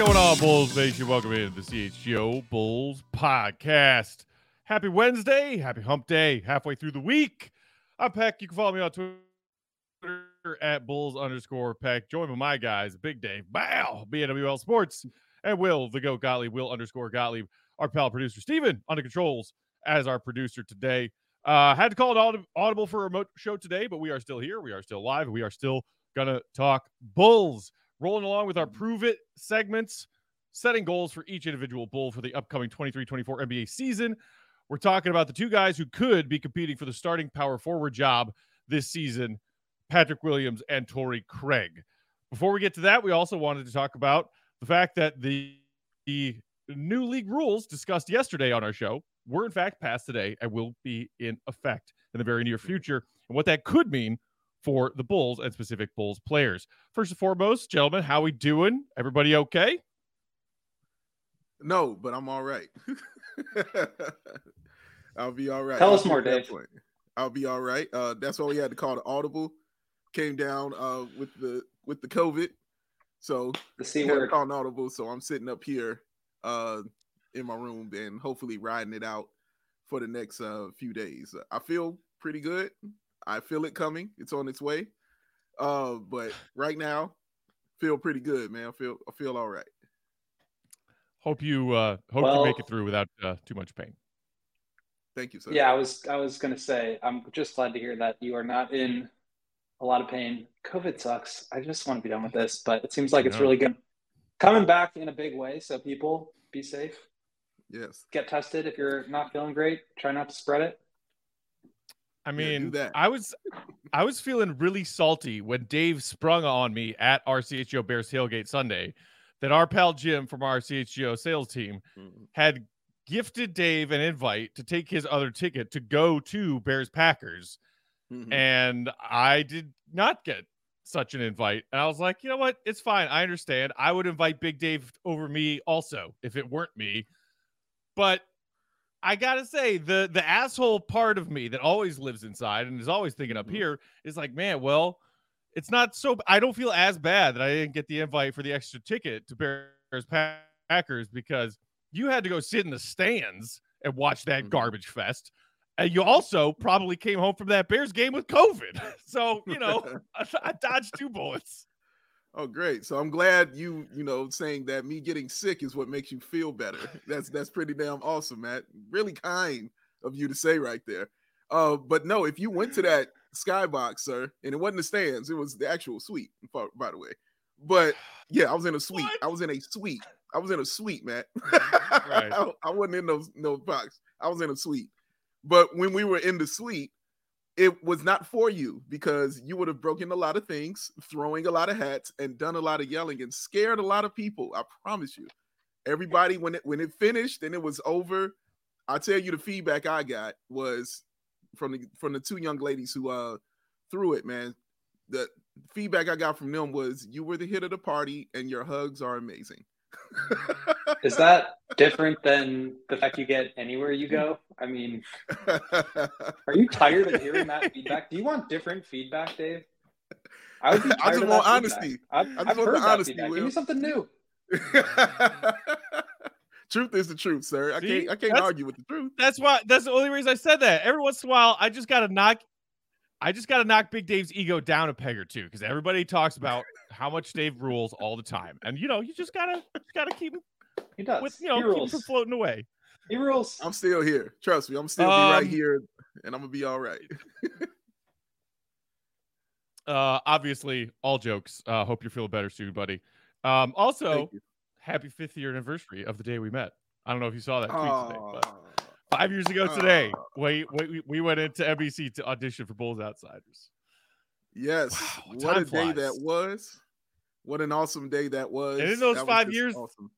going on, Bulls Nation? Welcome into the CHGO Bulls podcast. Happy Wednesday, happy hump day, halfway through the week. I'm Peck. You can follow me on Twitter at Bulls underscore Peck. Join with my guys, Big Dave, Bow, BNWL Sports, and Will, the Goat Gottlieb, Will underscore Gottlieb, our pal producer, Steven, the controls as our producer today. Uh, had to call it audible for a remote show today, but we are still here. We are still live. We are still going to talk Bulls. Rolling along with our mm-hmm. Prove It segments, setting goals for each individual Bull for the upcoming 23 24 NBA season. We're talking about the two guys who could be competing for the starting power forward job this season Patrick Williams and Torrey Craig. Before we get to that, we also wanted to talk about the fact that the, the new league rules discussed yesterday on our show were in fact passed today and will be in effect in the very near mm-hmm. future and what that could mean for the Bulls and specific Bulls players. First and foremost, gentlemen, how we doing? Everybody okay? No, but I'm all right. I'll be all right. Tell us more, Dave. I'll be all right. Uh, that's why we had to call the audible. Came down uh, with the with the COVID, so the C word call an audible. So I'm sitting up here uh, in my room and hopefully riding it out for the next uh, few days. I feel pretty good. I feel it coming. It's on its way. Uh, but right now, feel pretty good, man. I feel I feel all right. Hope you uh hope well, you make it through without uh, too much pain. Thank you, sir. Yeah, I was I was gonna say I'm just glad to hear that you are not in a lot of pain. COVID sucks. I just want to be done with this, but it seems like it's really good coming back in a big way. So people be safe. Yes. Get tested if you're not feeling great. Try not to spread it. I mean, yeah, I was I was feeling really salty when Dave sprung on me at our CHGO Bears tailgate Sunday that our pal Jim from our CHGO sales team mm-hmm. had gifted Dave an invite to take his other ticket to go to Bears Packers. Mm-hmm. And I did not get such an invite. And I was like, you know what? It's fine. I understand. I would invite Big Dave over me also if it weren't me. But I gotta say, the the asshole part of me that always lives inside and is always thinking up mm-hmm. here is like, man, well, it's not so. I don't feel as bad that I didn't get the invite for the extra ticket to Bears Packers because you had to go sit in the stands and watch that mm-hmm. garbage fest. And you also probably came home from that Bears game with COVID. So, you know, I, I dodged two bullets. Oh, great! So I'm glad you, you know, saying that me getting sick is what makes you feel better. That's that's pretty damn awesome, Matt. Really kind of you to say right there. Uh, but no, if you went to that skybox, sir, and it wasn't the stands, it was the actual suite, by the way. But yeah, I was in a suite. What? I was in a suite. I was in a suite, Matt. Right. I, I wasn't in those no box. I was in a suite. But when we were in the suite, it was not for you because you would have broken a lot of things, throwing a lot of hats, and done a lot of yelling and scared a lot of people. I promise you. Everybody, when it when it finished and it was over, I tell you the feedback I got was from the from the two young ladies who uh threw it, man. The feedback I got from them was you were the hit of the party and your hugs are amazing. Is that different than the fact you get anywhere you go? I mean, are you tired of hearing that feedback? Do you want different feedback, Dave? I would be I just want honesty. I've, I just I've want the honesty. Give me something new. truth is the truth, sir. I See, can't I can't argue with the truth. That's why that's the only reason I said that. Every once in a while, I just gotta knock I just gotta knock Big Dave's ego down a peg or two because everybody talks about how much Dave rules all the time. And you know, you just gotta just gotta keep him. he does. With, you know, he keep him floating away. He rules. I'm still here. Trust me, I'm still um, right here, and I'm gonna be all right. uh, obviously, all jokes. Uh, hope you're feeling better soon, buddy. Um, also, happy fifth year anniversary of the day we met. I don't know if you saw that tweet uh, today, but five years ago today, uh, we, we we went into NBC to audition for Bulls Outsiders. Yes, wow, what a flies. day that was! What an awesome day that was! And in those five years, awesome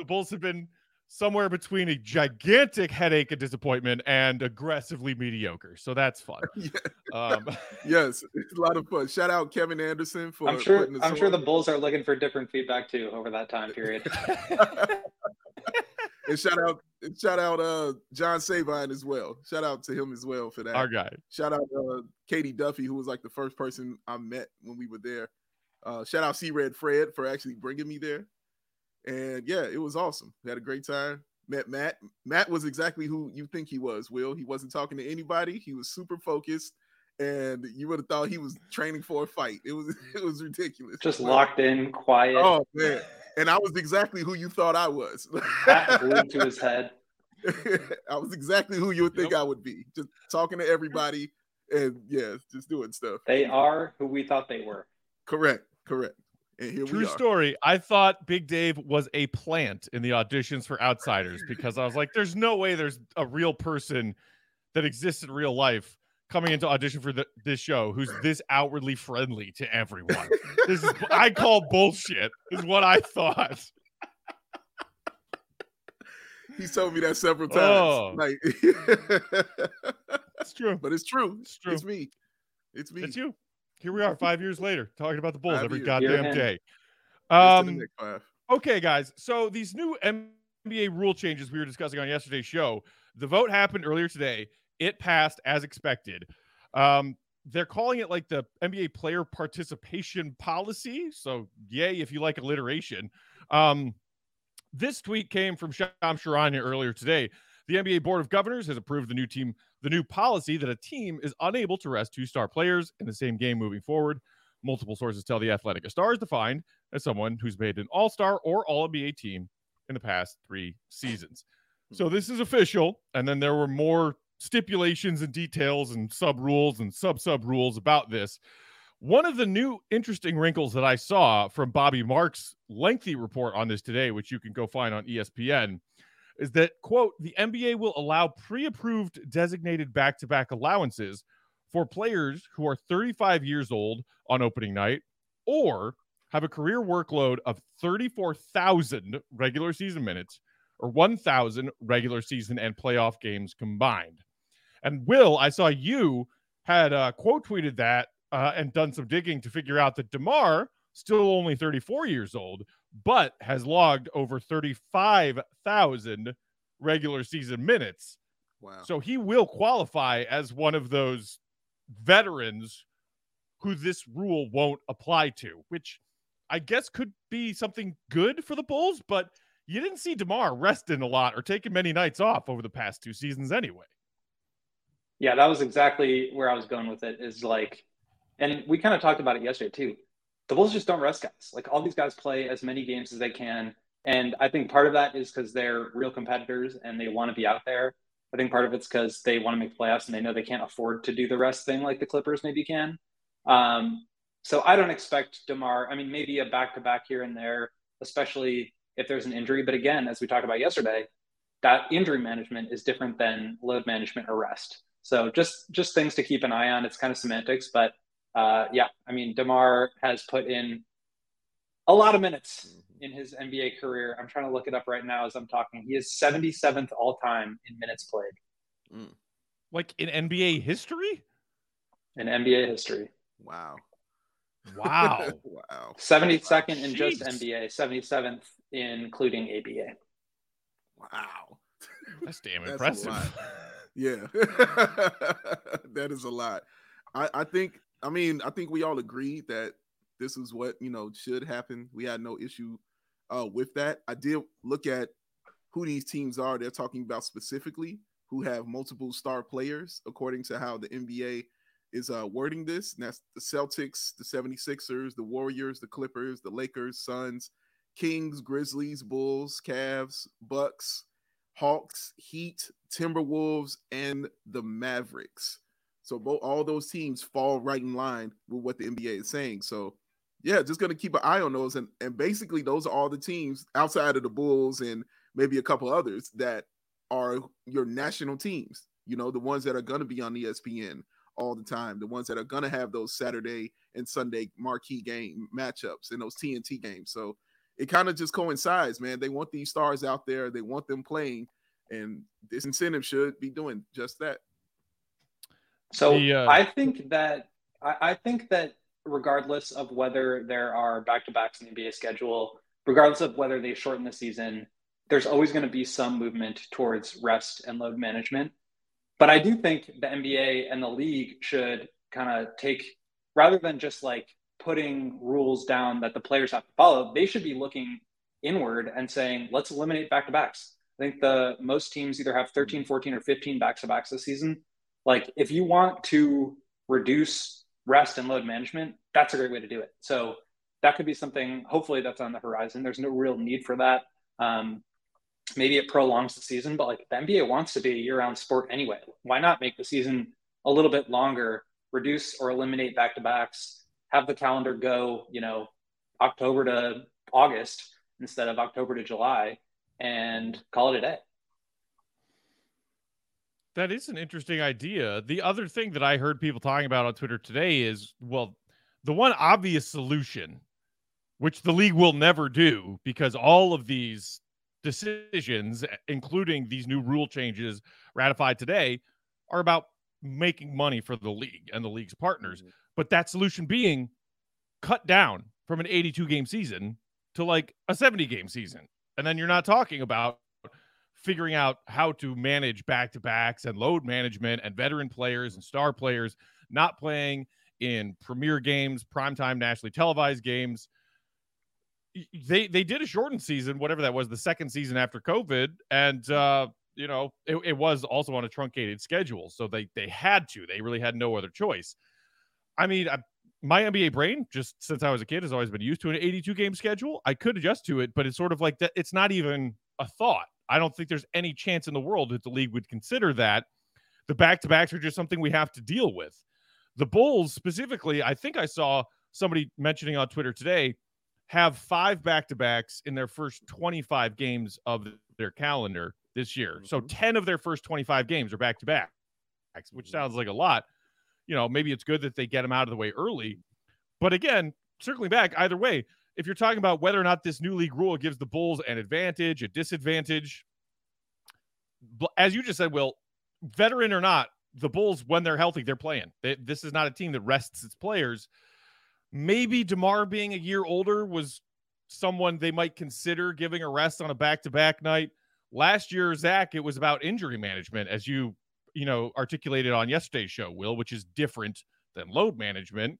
the Bulls have been somewhere between a gigantic headache and disappointment and aggressively mediocre. So that's fun. yeah. um, yes, it's a lot of fun. Shout out Kevin Anderson for. I'm sure. I'm sure the Bulls are looking for different feedback too over that time period. And shout out, shout out, uh, John Sabine as well. Shout out to him as well for that. Our guy. Shout out, uh, Katie Duffy, who was like the first person I met when we were there. Uh, shout out C Red Fred for actually bringing me there. And yeah, it was awesome. We had a great time. Met Matt. Matt was exactly who you think he was, Will. He wasn't talking to anybody. He was super focused. And you would have thought he was training for a fight. It was it was ridiculous. Just locked in, quiet. Oh man. And I was exactly who you thought I was. glued to his head. I was exactly who you would think yep. I would be. Just talking to everybody and yeah, just doing stuff. They are who we thought they were. Correct. Correct. And here True story. I thought Big Dave was a plant in the auditions for Outsiders because I was like, there's no way there's a real person that exists in real life coming into audition for the, this show who's this outwardly friendly to everyone. this is I call bullshit. Is what I thought. He told me that several times. Oh. Like it's true, but it's true. It's true. It's me. It's me. It's you here we are five years later talking about the Bulls five every years. goddamn day. Um, okay, guys. So these new NBA rule changes we were discussing on yesterday's show, the vote happened earlier today. It passed as expected. Um, they're calling it like the NBA player participation policy. So, yay if you like alliteration. Um, this tweet came from Shams Charania earlier today. The NBA Board of Governors has approved the new team the new policy that a team is unable to rest two star players in the same game moving forward. Multiple sources tell the Athletic a star is defined as someone who's made an all star or all NBA team in the past three seasons. So this is official. And then there were more stipulations and details and sub rules and sub sub rules about this. One of the new interesting wrinkles that I saw from Bobby Marks' lengthy report on this today, which you can go find on ESPN, is that quote the NBA will allow pre-approved designated back-to-back allowances for players who are 35 years old on opening night or have a career workload of 34,000 regular season minutes or 1,000 regular season and playoff games combined. And Will, I saw you had uh, quote tweeted that uh, and done some digging to figure out that DeMar, still only 34 years old, but has logged over 35,000 regular season minutes. Wow. So he will qualify as one of those veterans who this rule won't apply to, which I guess could be something good for the Bulls, but you didn't see DeMar resting a lot or taking many nights off over the past two seasons anyway. Yeah, that was exactly where I was going with it. Is like, and we kind of talked about it yesterday too the Bulls just don't rest guys. Like all these guys play as many games as they can. And I think part of that is because they're real competitors and they want to be out there. I think part of it's because they want to make playoffs and they know they can't afford to do the rest thing like the Clippers maybe can. Um, so I don't expect DeMar. I mean, maybe a back to back here and there, especially if there's an injury. But again, as we talked about yesterday, that injury management is different than load management or rest. So just just things to keep an eye on. It's kind of semantics, but uh, yeah, I mean, DeMar has put in a lot of minutes mm-hmm. in his NBA career. I'm trying to look it up right now as I'm talking. He is 77th all time in minutes played. Mm. Like in NBA history? In NBA history. Wow. Wow. wow. 72nd in just NBA, 77th including ABA. Wow. That's damn That's impressive. yeah. that is a lot. I, I think I mean, I think we all agree that this is what you know should happen. We had no issue uh, with that. I did look at who these teams are. They're talking about specifically who have multiple star players, according to how the NBA is uh, wording this. And that's the Celtics, the 76ers, the Warriors, the Clippers, the Lakers, Suns, Kings, Grizzlies, Bulls, Cavs, Bucks, Hawks, Heat, Timberwolves, and the Mavericks. So both all those teams fall right in line with what the NBA is saying. So yeah, just gonna keep an eye on those. And and basically those are all the teams outside of the Bulls and maybe a couple others that are your national teams, you know, the ones that are gonna be on ESPN all the time, the ones that are gonna have those Saturday and Sunday marquee game matchups and those TNT games. So it kind of just coincides, man. They want these stars out there, they want them playing, and this incentive should be doing just that. So the, uh, I think that I, I, think that regardless of whether there are back to backs in the NBA schedule, regardless of whether they shorten the season, there's always going to be some movement towards rest and load management. But I do think the NBA and the league should kind of take rather than just like putting rules down that the players have to follow, they should be looking inward and saying, let's eliminate back to backs. I think the most teams either have 13, 14, or 15 back to backs this season. Like, if you want to reduce rest and load management, that's a great way to do it. So, that could be something, hopefully, that's on the horizon. There's no real need for that. Um, maybe it prolongs the season, but like the NBA wants to be a year round sport anyway. Why not make the season a little bit longer, reduce or eliminate back to backs, have the calendar go, you know, October to August instead of October to July and call it a day. That is an interesting idea. The other thing that I heard people talking about on Twitter today is well, the one obvious solution, which the league will never do because all of these decisions, including these new rule changes ratified today, are about making money for the league and the league's partners. Mm-hmm. But that solution being cut down from an 82 game season to like a 70 game season. And then you're not talking about figuring out how to manage back to backs and load management and veteran players and star players not playing in premier games, primetime nationally televised games. They they did a shortened season, whatever that was, the second season after COVID, and uh, you know it, it was also on a truncated schedule, so they they had to. They really had no other choice. I mean, I, my NBA brain, just since I was a kid, has always been used to an 82 game schedule. I could adjust to it, but it's sort of like that. It's not even a thought. I don't think there's any chance in the world that the league would consider that. The back to backs are just something we have to deal with. The Bulls, specifically, I think I saw somebody mentioning on Twitter today, have five back to backs in their first 25 games of their calendar this year. Mm-hmm. So 10 of their first 25 games are back to back, which mm-hmm. sounds like a lot you know, maybe it's good that they get them out of the way early. But again, circling back, either way, if you're talking about whether or not this new league rule gives the Bulls an advantage, a disadvantage, as you just said, Will, veteran or not, the Bulls, when they're healthy, they're playing. They, this is not a team that rests its players. Maybe DeMar being a year older was someone they might consider giving a rest on a back to back night. Last year, Zach, it was about injury management, as you you know, articulated on yesterday's show, Will, which is different than load management.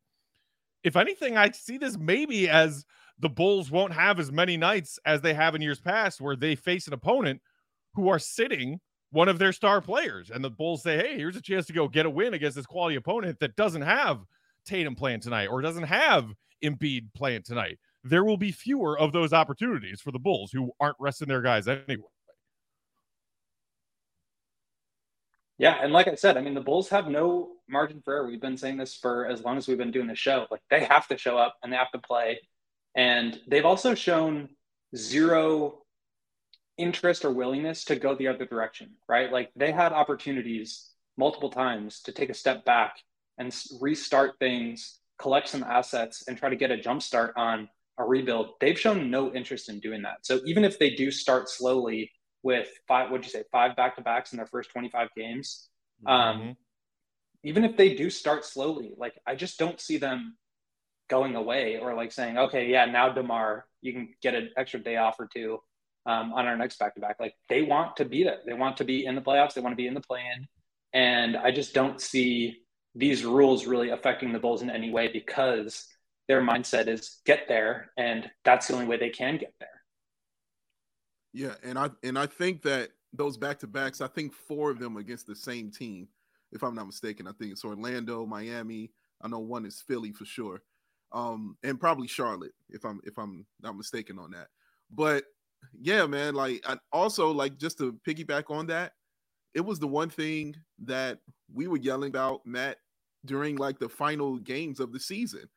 If anything, I see this maybe as the Bulls won't have as many nights as they have in years past where they face an opponent who are sitting one of their star players. And the Bulls say, hey, here's a chance to go get a win against this quality opponent that doesn't have Tatum playing tonight or doesn't have Embiid playing tonight. There will be fewer of those opportunities for the Bulls who aren't resting their guys anyway. Yeah, and like I said, I mean the Bulls have no margin for error. We've been saying this for as long as we've been doing the show. Like they have to show up and they have to play. And they've also shown zero interest or willingness to go the other direction, right? Like they had opportunities multiple times to take a step back and restart things, collect some assets, and try to get a jump start on a rebuild. They've shown no interest in doing that. So even if they do start slowly with five, what'd you say, five back to backs in their first 25 games. Um, mm-hmm. Um, even if they do start slowly, like I just don't see them going away or like saying, okay, yeah, now DeMar, you can get an extra day off or two um, on our next back to back. Like they want to be there. They want to be in the playoffs. They want to be in the play in. And I just don't see these rules really affecting the Bulls in any way because their mindset is get there. And that's the only way they can get there. Yeah, and I and I think that those back to backs, I think four of them against the same team, if I'm not mistaken. I think it's Orlando, Miami. I know one is Philly for sure, um, and probably Charlotte, if I'm if I'm not mistaken on that. But yeah, man, like I also like just to piggyback on that, it was the one thing that we were yelling about, Matt, during like the final games of the season.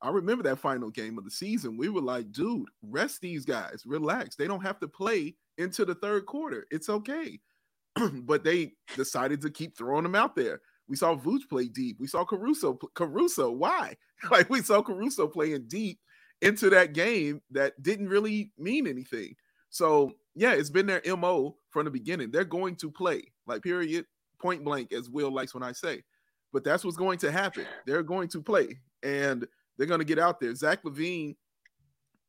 I remember that final game of the season. We were like, dude, rest these guys, relax. They don't have to play into the third quarter. It's okay. but they decided to keep throwing them out there. We saw Vooch play deep. We saw Caruso. Caruso, why? like we saw Caruso playing deep into that game that didn't really mean anything. So yeah, it's been their mo from the beginning. They're going to play, like period, point blank, as Will likes when I say. But that's what's going to happen. They're going to play, and they're going to get out there. Zach LaVine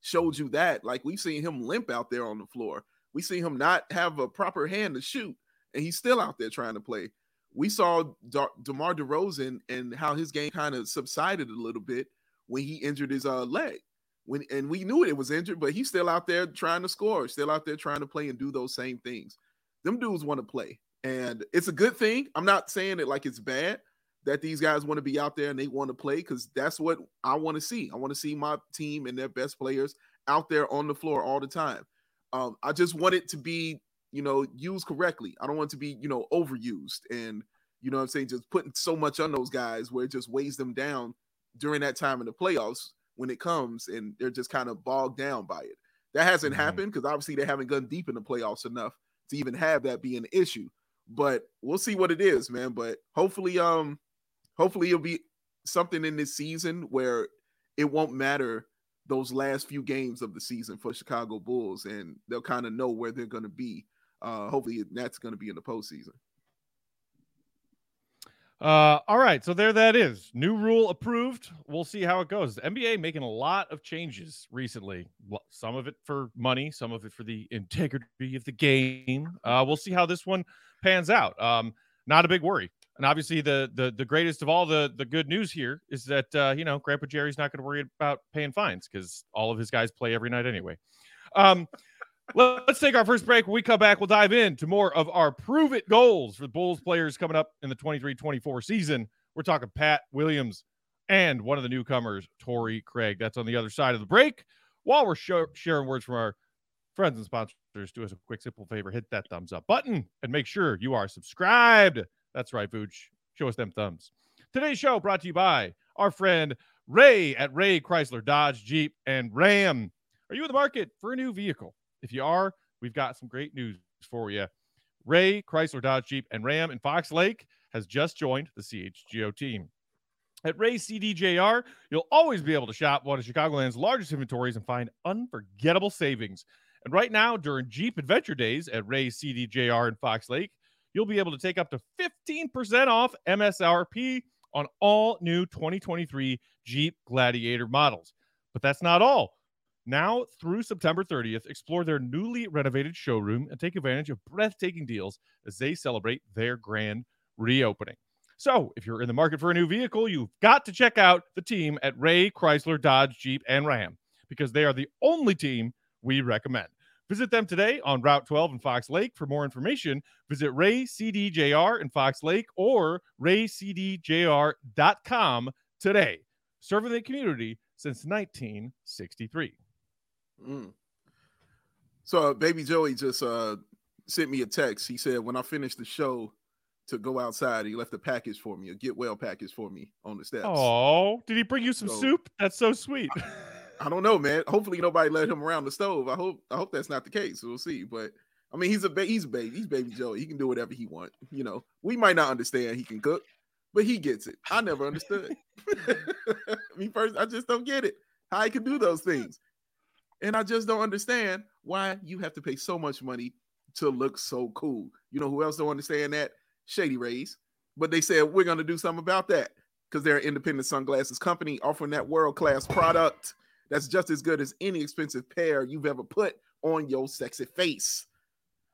showed you that. Like we've seen him limp out there on the floor. We see him not have a proper hand to shoot, and he's still out there trying to play. We saw DeMar DeRozan and how his game kind of subsided a little bit when he injured his uh, leg. when and we knew it was injured, but he's still out there trying to score, still out there trying to play and do those same things. Them dudes want to play, and it's a good thing. I'm not saying it like it's bad that these guys want to be out there and they want to play because that's what I want to see. I want to see my team and their best players out there on the floor all the time. Um, I just want it to be, you know, used correctly. I don't want it to be, you know, overused and you know what I'm saying, just putting so much on those guys where it just weighs them down during that time in the playoffs when it comes and they're just kind of bogged down by it. That hasn't mm-hmm. happened because obviously they haven't gone deep in the playoffs enough to even have that be an issue. But we'll see what it is, man. But hopefully, um, hopefully it'll be something in this season where it won't matter those last few games of the season for Chicago Bulls, and they'll kind of know where they're going to be. Uh, hopefully, that's going to be in the postseason. Uh, all right, so there that is. New rule approved. We'll see how it goes. The NBA making a lot of changes recently. Some of it for money, some of it for the integrity of the game. Uh, we'll see how this one pans out. Um, not a big worry. And obviously, the the the greatest of all the the good news here is that uh, you know Grandpa Jerry's not going to worry about paying fines because all of his guys play every night anyway. Um, let's take our first break. When we come back, we'll dive into more of our prove it goals for the Bulls players coming up in the 23-24 season. We're talking Pat Williams and one of the newcomers, Torrey Craig. That's on the other side of the break. While we're sh- sharing words from our friends and sponsors, do us a quick, simple favor: hit that thumbs up button and make sure you are subscribed that's right, Vooch. Show us them thumbs. Today's show brought to you by our friend Ray at Ray Chrysler Dodge Jeep and Ram. Are you in the market for a new vehicle? If you are, we've got some great news for you. Ray Chrysler Dodge Jeep and Ram in Fox Lake has just joined the CHGO team. At Ray CDJR, you'll always be able to shop one of Chicagoland's largest inventories and find unforgettable savings. And right now, during Jeep Adventure Days at Ray CDJR in Fox Lake, you'll be able to take up to 15% off MSRP on all new 2023 Jeep Gladiator models. But that's not all. Now through September 30th, explore their newly renovated showroom and take advantage of breathtaking deals as they celebrate their grand reopening. So, if you're in the market for a new vehicle, you've got to check out the team at Ray Chrysler Dodge Jeep and Ram because they are the only team we recommend. Visit them today on Route 12 in Fox Lake. For more information, visit Ray CDJR in Fox Lake or raycdjr.com today. Serving the community since 1963. Mm. So, uh, Baby Joey just uh, sent me a text. He said, When I finish the show, to go outside. He left a package for me, a get well package for me on the steps. Oh, did he bring you some so, soup? That's so sweet. I don't know, man. Hopefully nobody let him around the stove. I hope I hope that's not the case. We'll see. But I mean, he's a ba- he's a baby. He's baby Joe. He can do whatever he want. You know, we might not understand he can cook, but he gets it. I never understood. Me first, I just don't get it. How he can do those things. And I just don't understand why you have to pay so much money to look so cool. You know who else don't understand that? Shady Rays. But they said we're gonna do something about that because they're an independent sunglasses company offering that world-class product that's just as good as any expensive pair you've ever put on your sexy face.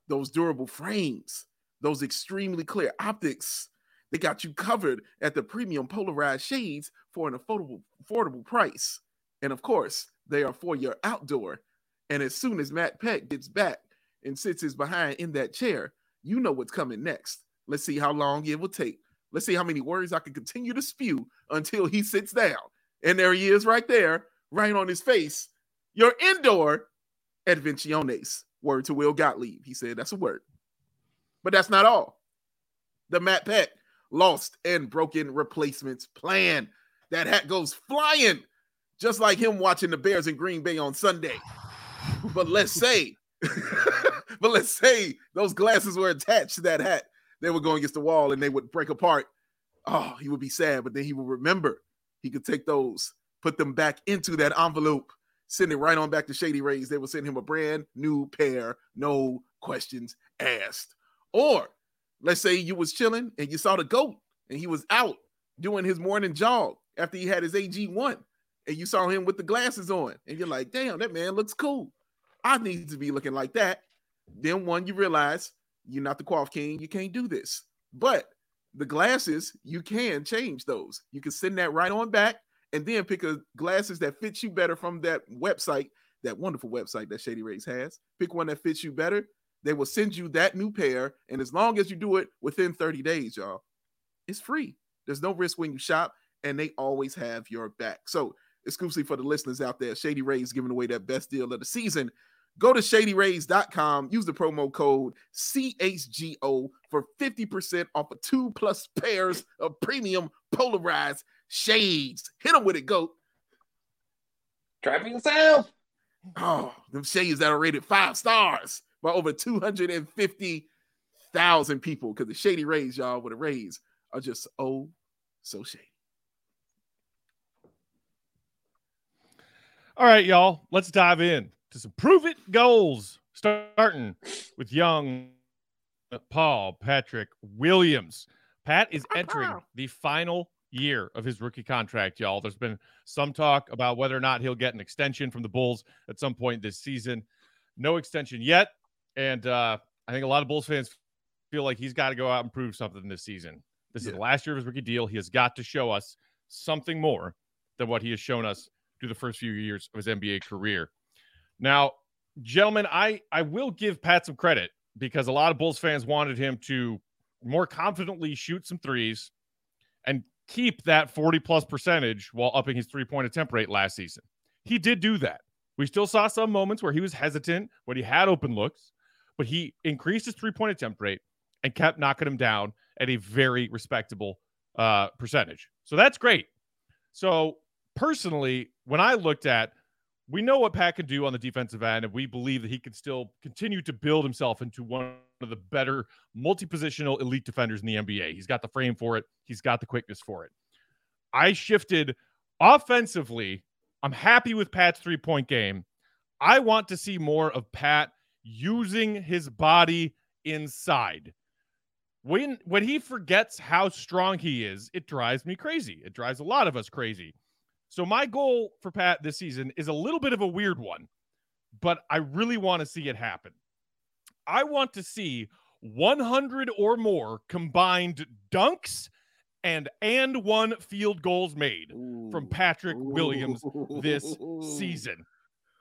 Those durable frames, those extremely clear optics, they got you covered at the premium polarized shades for an affordable, affordable price. And of course, they are for your outdoor. And as soon as Matt Peck gets back and sits his behind in that chair, you know what's coming next. Let's see how long it will take. Let's see how many words I can continue to spew until he sits down. And there he is right there right on his face. You're indoor adventiones. Word to Will Gottlieb. He said that's a word. But that's not all. The Matt Peck lost and broken replacements plan. That hat goes flying, just like him watching the Bears in Green Bay on Sunday. But let's say, but let's say those glasses were attached to that hat. They would go against the wall and they would break apart. Oh, he would be sad, but then he would remember he could take those put them back into that envelope, send it right on back to Shady Rays. They will send him a brand new pair, no questions asked. Or let's say you was chilling and you saw the goat and he was out doing his morning jog after he had his AG1 and you saw him with the glasses on and you're like, damn, that man looks cool. I need to be looking like that. Then one, you realize you're not the Quaff King, you can't do this. But the glasses, you can change those. You can send that right on back and then pick a glasses that fits you better from that website, that wonderful website that Shady Rays has. Pick one that fits you better. They will send you that new pair, and as long as you do it within 30 days, y'all, it's free. There's no risk when you shop, and they always have your back. So, exclusively for the listeners out there, Shady Rays giving away that best deal of the season. Go to shadyrays.com, use the promo code CHGO for 50% off of two plus pairs of premium polarized shades. Hit them with it, GOAT. Try for yourself. Oh, them shades that are rated five stars by over 250,000 people because the Shady Rays, y'all, with the Rays are just oh so shady. All right, y'all, let's dive in to some prove it goals, starting with young Paul Patrick Williams. Pat is ah, entering the final year of his rookie contract, y'all. There's been some talk about whether or not he'll get an extension from the Bulls at some point this season. No extension yet. And uh, I think a lot of Bulls fans feel like he's got to go out and prove something this season. This yeah. is the last year of his rookie deal. He has got to show us something more than what he has shown us through the first few years of his NBA career. Now, gentlemen, I, I will give Pat some credit because a lot of Bulls fans wanted him to more confidently shoot some threes and keep that 40 plus percentage while upping his three point attempt rate last season. He did do that. We still saw some moments where he was hesitant when he had open looks, but he increased his three point attempt rate and kept knocking him down at a very respectable uh, percentage. So that's great. So personally, when I looked at, we know what Pat can do on the defensive end, and we believe that he can still continue to build himself into one of the better multi-positional elite defenders in the NBA. He's got the frame for it. He's got the quickness for it. I shifted offensively. I'm happy with Pat's three-point game. I want to see more of Pat using his body inside. When when he forgets how strong he is, it drives me crazy. It drives a lot of us crazy. So my goal for Pat this season is a little bit of a weird one, but I really want to see it happen. I want to see 100 or more combined dunks and and one field goals made Ooh. from Patrick Williams this season.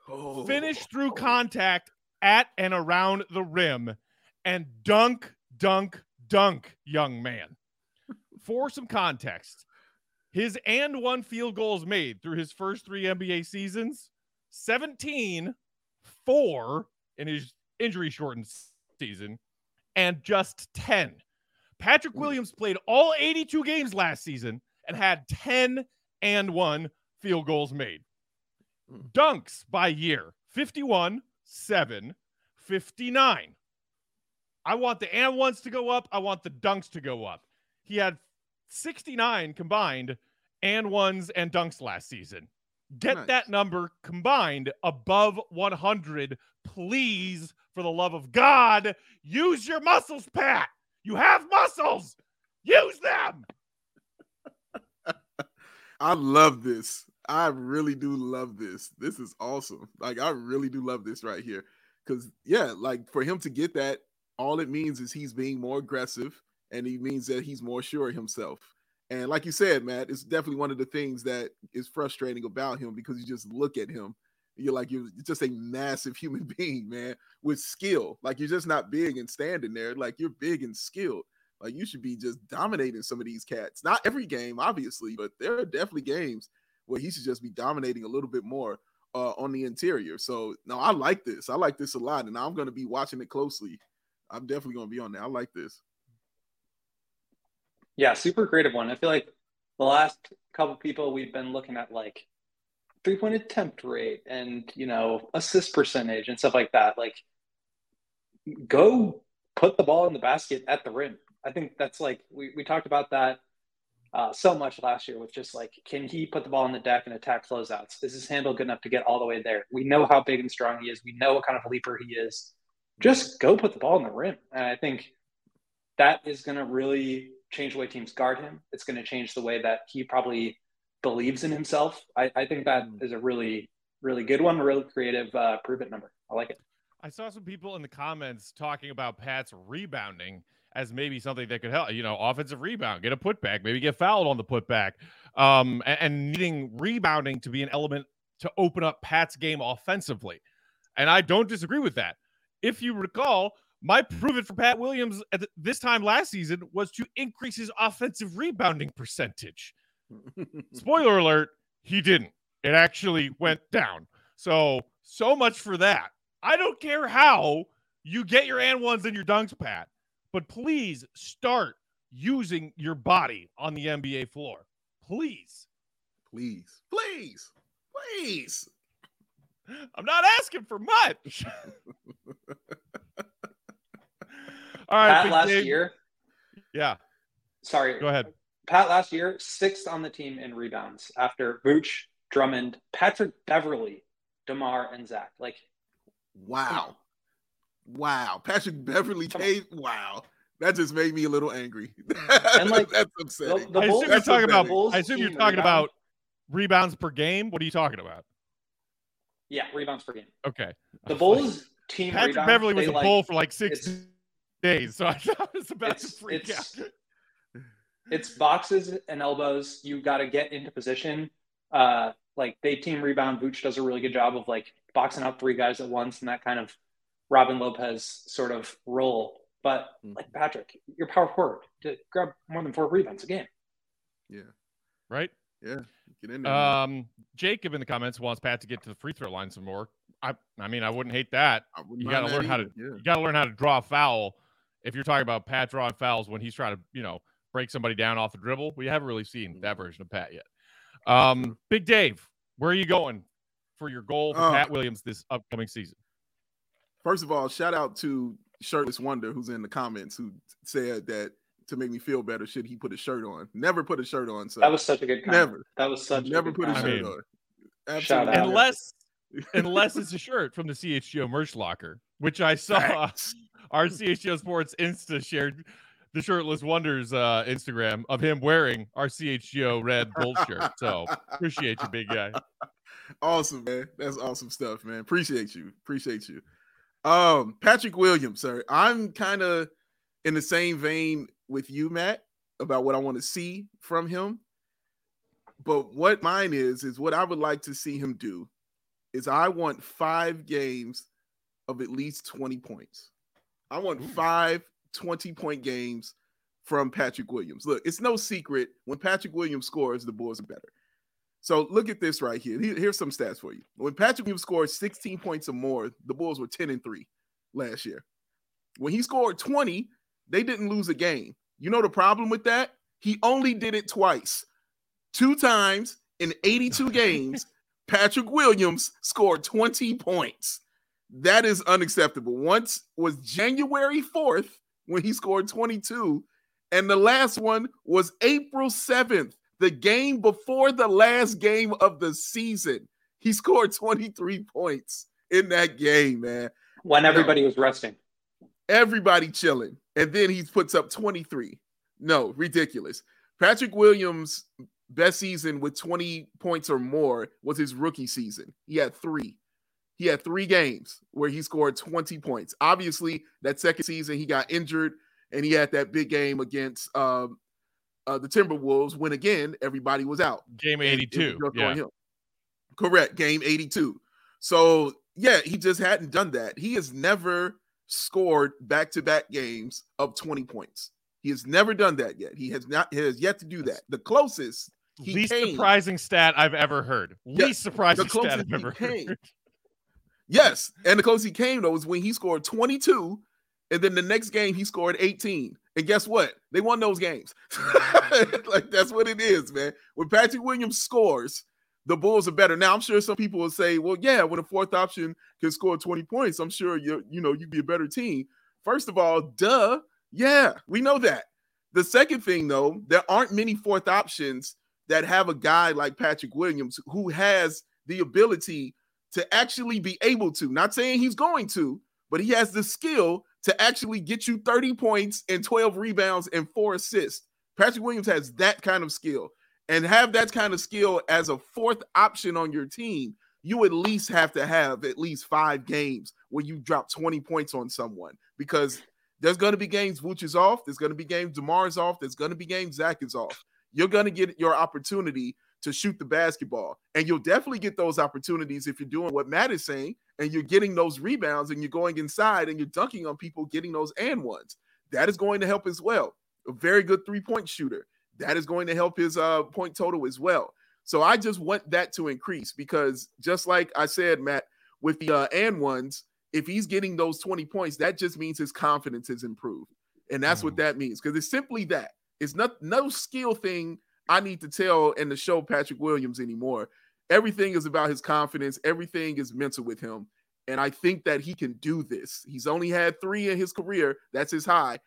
Oh. Finish through contact at and around the rim and dunk, dunk, dunk, young man. For some context, his and one field goals made through his first three NBA seasons 17, four in his injury shortened season, and just 10. Patrick Williams played all 82 games last season and had 10 and one field goals made. Mm. Dunks by year 51, 7, 59. I want the and ones to go up. I want the dunks to go up. He had 69 combined and ones and dunks last season. Get nice. that number combined above 100, please, for the love of God. Use your muscles, Pat. You have muscles. Use them. I love this. I really do love this. This is awesome. Like, I really do love this right here. Because, yeah, like for him to get that, all it means is he's being more aggressive and he means that he's more sure of himself. And like you said, Matt, it's definitely one of the things that is frustrating about him because you just look at him, you're like you're just a massive human being, man, with skill. Like you're just not big and standing there. Like you're big and skilled. Like you should be just dominating some of these cats. Not every game, obviously, but there are definitely games where he should just be dominating a little bit more uh, on the interior. So no, I like this. I like this a lot, and I'm going to be watching it closely. I'm definitely going to be on there. I like this. Yeah, super creative one. I feel like the last couple people we've been looking at like three point attempt rate and you know assist percentage and stuff like that. Like, go put the ball in the basket at the rim. I think that's like we, we talked about that uh, so much last year with just like, can he put the ball in the deck and attack closeouts? Is his handle good enough to get all the way there? We know how big and strong he is. We know what kind of leaper he is. Just go put the ball in the rim. And I think that is going to really change the way teams guard him. It's going to change the way that he probably believes in himself. I, I think that hmm. a really, really good one, a really creative uh, prove it number. I like it. I saw some people in the comments talking about Pat's rebounding as maybe something that could help. You know, offensive rebound, get a putback, maybe get fouled on the putback. um, and, and needing rebounding to be an element to open up Pat's game offensively. And I don't disagree with that. If you recall, my prove it for Pat Williams at this time last season was to increase his offensive rebounding percentage. Spoiler alert, he didn't. It actually went down. So, so much for that. I don't care how you get your and ones and your dunks, Pat, but please start using your body on the NBA floor. Please. Please. Please. Please. I'm not asking for much. All right. Pat last Dave. year. Yeah. Sorry. Go ahead. Pat last year, sixth on the team in rebounds after Vooch, Drummond, Patrick Beverley, DeMar, and Zach. Like, wow. Wow. Patrick Beverley came. Wow. That just made me a little angry. And, like, that's upsetting. the I Bulls- assume you're talking about. Bulls I assume you're talking rebound. about rebounds per game. What are you talking about? yeah, rebounds per game. Okay. The Bulls team Patrick rebounds, Beverley was a like, bull for like six days, so I thought I was about to freak it's- out. It's boxes and elbows. You got to get into position. Uh, like they team rebound. Vooch does a really good job of like boxing out three guys at once and that kind of Robin Lopez sort of role. But Mm. like Patrick, your power forward to grab more than four rebounds a game. yeah. Right. Yeah. Get in there. Um, Jacob in the comments wants Pat to get to the free throw line some more. I, I mean, I wouldn't hate that. Wouldn't you gotta that learn how to- Yeah. You got to learn how to draw a foul. If you're talking about Pat drawing fouls when he's trying to, you know, break somebody down off the dribble, we haven't really seen that version of Pat yet. Um, Big Dave, where are you going for your goal for Uh, Pat Williams this upcoming season? First of all, shout out to Shirtless Wonder who's in the comments who said that to make me feel better, should he put a shirt on? Never put a shirt on. So That was such a good comment. never, That was such never a good put a comment. shirt mean, on. shout Absolutely out. Unless, unless it's a shirt from the CHGO merch locker, which I saw Facts. our CHGO Sports Insta shared the shirtless wonders uh, Instagram of him wearing our CHGO red bull shirt. So appreciate you, big guy. awesome, man. That's awesome stuff, man. Appreciate you. Appreciate you. Um, Patrick Williams, sir. I'm kind of in the same vein with you, Matt, about what I want to see from him. But what mine is, is what I would like to see him do is I want five games of at least 20 points. I want Ooh. five 20 point games from Patrick Williams. Look, it's no secret when Patrick Williams scores, the Bulls are better. So look at this right here. Here- Here's some stats for you. When Patrick Williams scored 16 points or more, the Bulls were 10 and 3 last year. When he scored 20, they didn't lose a game. You know the problem with that? He only did it twice. Two times in 82 games, Patrick Williams scored 20 points. That is unacceptable. Once was January 4th when he scored 22, and the last one was April 7th, the game before the last game of the season. He scored 23 points in that game, man. When everybody was resting. Everybody chilling. And then he puts up 23. No, ridiculous. Patrick Williams' best season with 20 points or more was his rookie season. He had three. He had three games where he scored 20 points. Obviously, that second season he got injured and he had that big game against um, uh, the Timberwolves when again everybody was out. Game and it was 82. just Yeah. Correct. Game 82. So, yeah, he just hadn't done that. He has never scored back to back games of 20 points. He has never done that yet. He has not, he has yet to do that. The closest, he Least came- surprising stat I've ever heard. Yeah, Least surprising stat I've ever came. heard. yes. And the closest he came, though, was when he scored 22. And then the next game, he scored 18. And guess what? They won those games. like, that's what it is, man. When Patrick Williams scores, the Bulls are better. Now, I'm sure some people will say, well, yeah, when a fourth option can score 20 points, I'm sure you you know you'd be a better team. First of all, duh. Yeah, we know that. The second thing, though, there aren't many fourth options that have a guy like Patrick Williams who has the ability to actually be able to, not saying he's going to, but he has the skill to actually get you 30 points and 12 rebounds and four assists. Patrick Williams has that kind of skill and have that kind of skill as a fourth option on your team. You at least have to have at least five games where you drop 20 points on someone because there's going to be games Vooch is off. There's going to be games DeMar is off. There's going to be games Zach is off. you're going to get your opportunity to shoot the basketball. And you'll definitely get those opportunities if you're doing what Matt is saying and you're getting those rebounds and you're going inside and you're dunking on people, getting those and ones. That is going to help as well. A very good three point shooter. That is going to help his uh, point total as well. So I just want that to increase because just like I said, Matt, with the uh, and ones, if he's getting those 20 points, that just means his confidence has improved. And that's mm. what that means because it's simply that. It's not no skill thing I need to tell and to show Patrick Williams anymore. Everything is about his confidence, everything is mental with him. And I think that he can do this. He's only had three in his career. That's his high.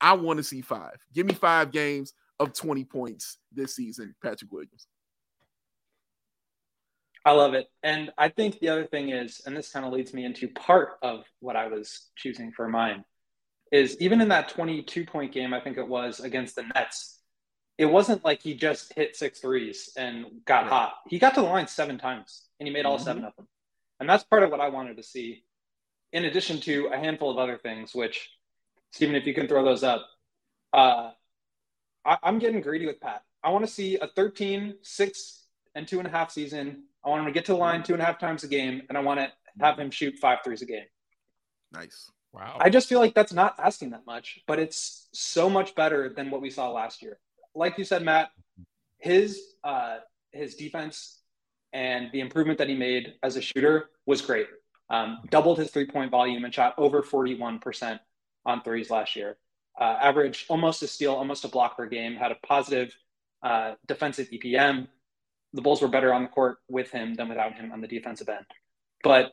I want to see five. Give me five games of 20 points this season, Patrick Williams. I love it. And I think the other thing is, and this kind of leads me into part of what I was choosing for mine, is even in that 22 point game, I think it was against the Nets, it wasn't like he just hit six threes and got hot. He got to the line seven times and he made all mm-hmm. seven of them. And that's part of what I wanted to see, in addition to a handful of other things, which, Stephen, if you can throw those up, uh, I, am getting greedy with Pat. I want to see a 13, six, and two and a half season. I want him to get to the line two and a half times a game, and I want to have him shoot five threes a game. Nice. Wow. I just feel like that's not asking that much, but it's so much better than what we saw last year like you said, Matt, his uh, his defense and the improvement that he made as a shooter was great. Um, doubled his three point volume and shot over 41% on threes last year. Uh, averaged almost a steal, almost a block per game, had a positive uh, defensive EPM. The Bulls were better on the court with him than without him on the defensive end. But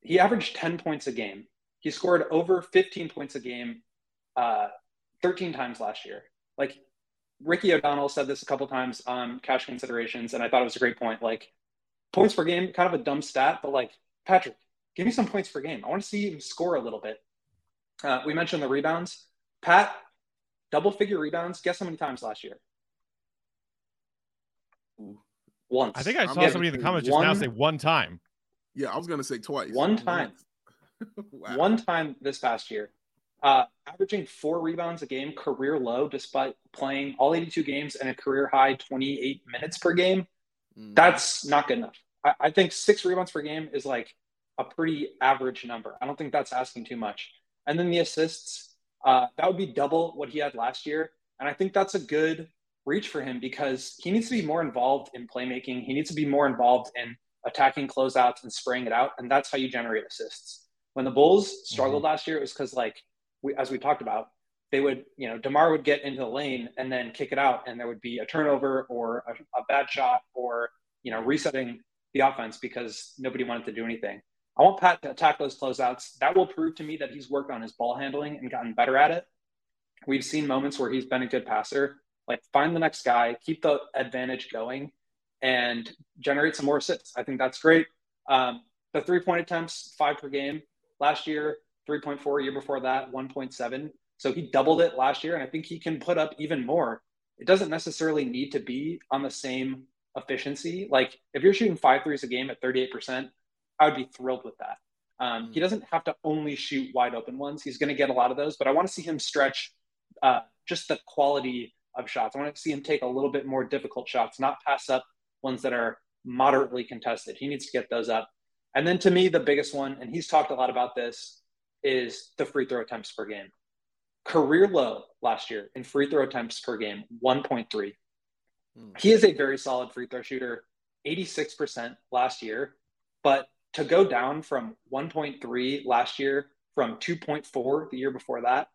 he averaged 10 points a game. He scored over 15 points a game uh, 13 times last year. Like Ricky O'Donnell said this a couple times on cash considerations, and I thought it was a great point. Like points per game, kind of a dumb stat, but like Patrick, give me some points per game. I want to see him score a little bit. Uh, we mentioned the rebounds. Pat, double figure rebounds. Guess how many times last year? Once. I think I saw somebody in the comments just one, now say one time. Yeah, I was going to say twice. One time. wow. One time this past year uh, averaging four rebounds a game, career low, despite playing all 82 games and a career high 28 minutes per game. Mm. That's not good enough. I, I, think six rebounds per game is like a pretty average number. I don't think that's asking too much. And then the assists, uh, that would be double what he had last year. And I think that's a good reach for him because he needs to be more involved in playmaking. He needs to be more involved in attacking closeouts and spraying it out. And that's how you generate assists. When the Bulls struggled mm-hmm. last year, it was because like we, as we talked about, they would, you know, DeMar would get into the lane and then kick it out, and there would be a turnover or a, a bad shot or, you know, resetting the offense because nobody wanted to do anything. I want Pat to attack those closeouts. That will prove to me that he's worked on his ball handling and gotten better at it. We've seen moments where he's been a good passer. Like find the next guy, keep the advantage going, and generate some more assists. I think that's great. Um, the three point attempts, five per game last year. 3.4 year before that, 1.7. So he doubled it last year, and I think he can put up even more. It doesn't necessarily need to be on the same efficiency. Like if you're shooting five threes a game at 38%, I would be thrilled with that. Um, he doesn't have to only shoot wide open ones. He's going to get a lot of those, but I want to see him stretch uh, just the quality of shots. I want to see him take a little bit more difficult shots, not pass up ones that are moderately contested. He needs to get those up. And then to me, the biggest one, and he's talked a lot about this, is the free throw attempts per game. Career low last year in free throw attempts per game, 1.3. Hmm. He is a very solid free throw shooter, 86% last year. But to go down from 1.3 last year from 2.4 the year before that,